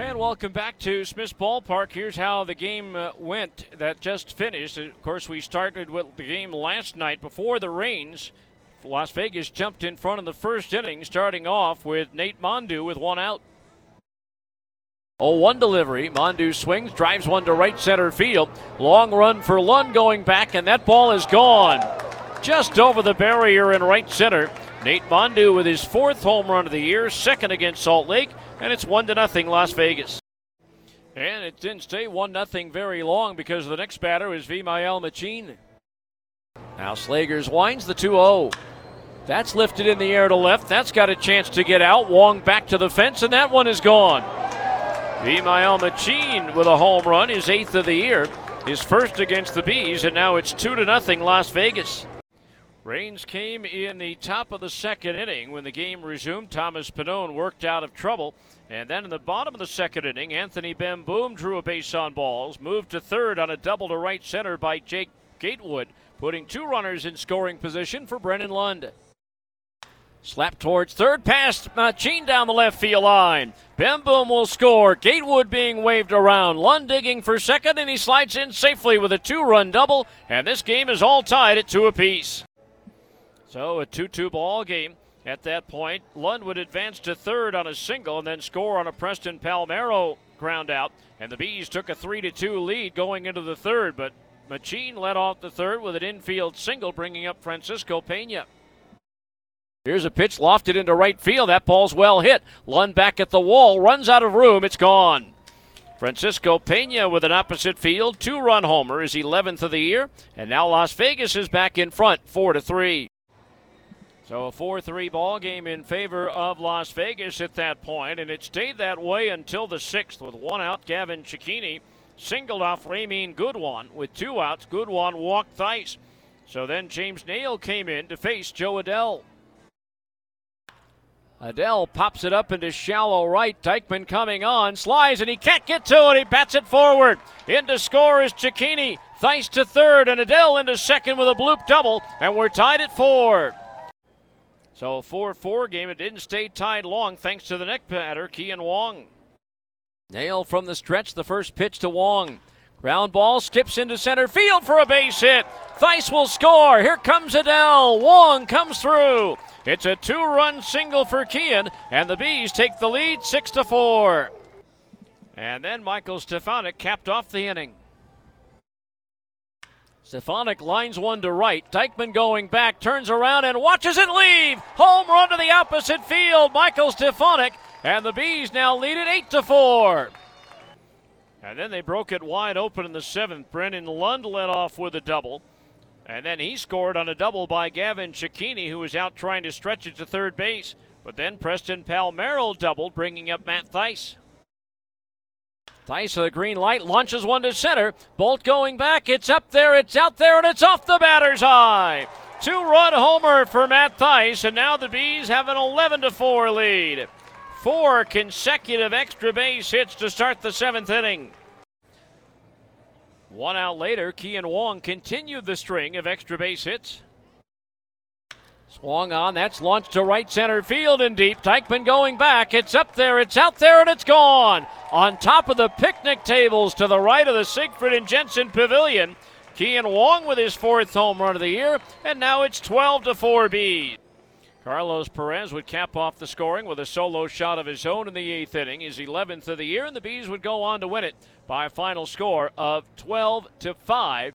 And welcome back to Smith's Ballpark. Here's how the game uh, went that just finished. Of course, we started with the game last night before the rains. Las Vegas jumped in front of the first inning, starting off with Nate Mondou with one out. Oh, one delivery. Mondou swings, drives one to right center field. Long run for Lund going back, and that ball is gone. Just over the barrier in right center. Nate Mondou with his fourth home run of the year, second against Salt Lake, and it's one to nothing Las Vegas. And it didn't stay one nothing very long because the next batter is Vimael Machin. Now Slegers winds the 2-0. That's lifted in the air to left. That's got a chance to get out. Wong back to the fence, and that one is gone. Vimael Machin with a home run, his eighth of the year, his first against the Bees, and now it's two to nothing Las Vegas. Rains came in the top of the second inning when the game resumed. Thomas Pannone worked out of trouble. And then in the bottom of the second inning, Anthony Bemboom drew a base on balls, moved to third on a double to right center by Jake Gatewood, putting two runners in scoring position for Brennon Lund. Slap towards third, past Machin down the left field line. Bemboom will score. Gatewood being waved around. Lund digging for second, and he slides in safely with a two run double. And this game is all tied at two apiece. So a 2 2 ball game. At that point, Lund would advance to third on a single and then score on a Preston Palmeiro ground out. And the Bees took a 3 2 lead going into the third, but Machin led off the third with an infield single, bringing up Francisco Pena. Here's a pitch lofted into right field. That ball's well hit. Lund back at the wall, runs out of room. It's gone. Francisco Pena with an opposite field two run homer, is 11th of the year. And now Las Vegas is back in front, 4 to 3. So a 4 3 ball game in favor of Las Vegas at that point, and it stayed that way until the sixth with one out. Gavin Cecchini singled off Ramin Goodwan with two outs. Goodwan walked Thaiss. So then James Naile came in to face Jo Adell. Adell pops it up into shallow right. Teichman coming on, slides, and he can't get to it. He bats it forward. In to score is Cecchini. Thaiss to third, and Adell into second with a bloop double, and we're tied at four. So a 4-4 game. It didn't stay tied long thanks to the neck batter, Kean Wong. Naile from the stretch, the first pitch to Wong. Ground ball skips into center field for a base hit. Thaiss will score. Here comes Adell. Wong comes through. It's a two-run single for Kean, and the Bees take the lead, six to four. And then Michael Stefanic capped off the inning. Stefanic lines one to right. Teichman going back, turns around and watches it leave. Home run to the opposite field. Michael Stefanic, and the Bees now lead it eight to four. And then they broke it wide open in the seventh. Brennon Lund led off with a double. And then he scored on a double by Gavin Cecchini, who was out trying to stretch it to third base. But then Preston Palmeiro doubled, bringing up Matt Thaiss. Thaiss with a green light launches one to center. Bolt going back. It's up there, it's out there, and it's off the batter's eye. Two run homer for Matt Thaiss, and now the Bees have an 11 to 4 lead. Four consecutive extra base hits to start the seventh inning. One out later, Kean Wong continued the string of extra base hits. Swung on, that's launched to right center field and deep. Teichman going back. It's up there, it's out there, and it's gone. On top of the picnic tables to the right of the Siegfried and Jensen Pavilion. Kean Wong with his fourth home run of the year, and now it's 12 to 4 B. Carlos Perez would cap off the scoring with a solo shot of his own in the eighth inning, his 11th of the year, and the Bees would go on to win it by a final score of 12 to 5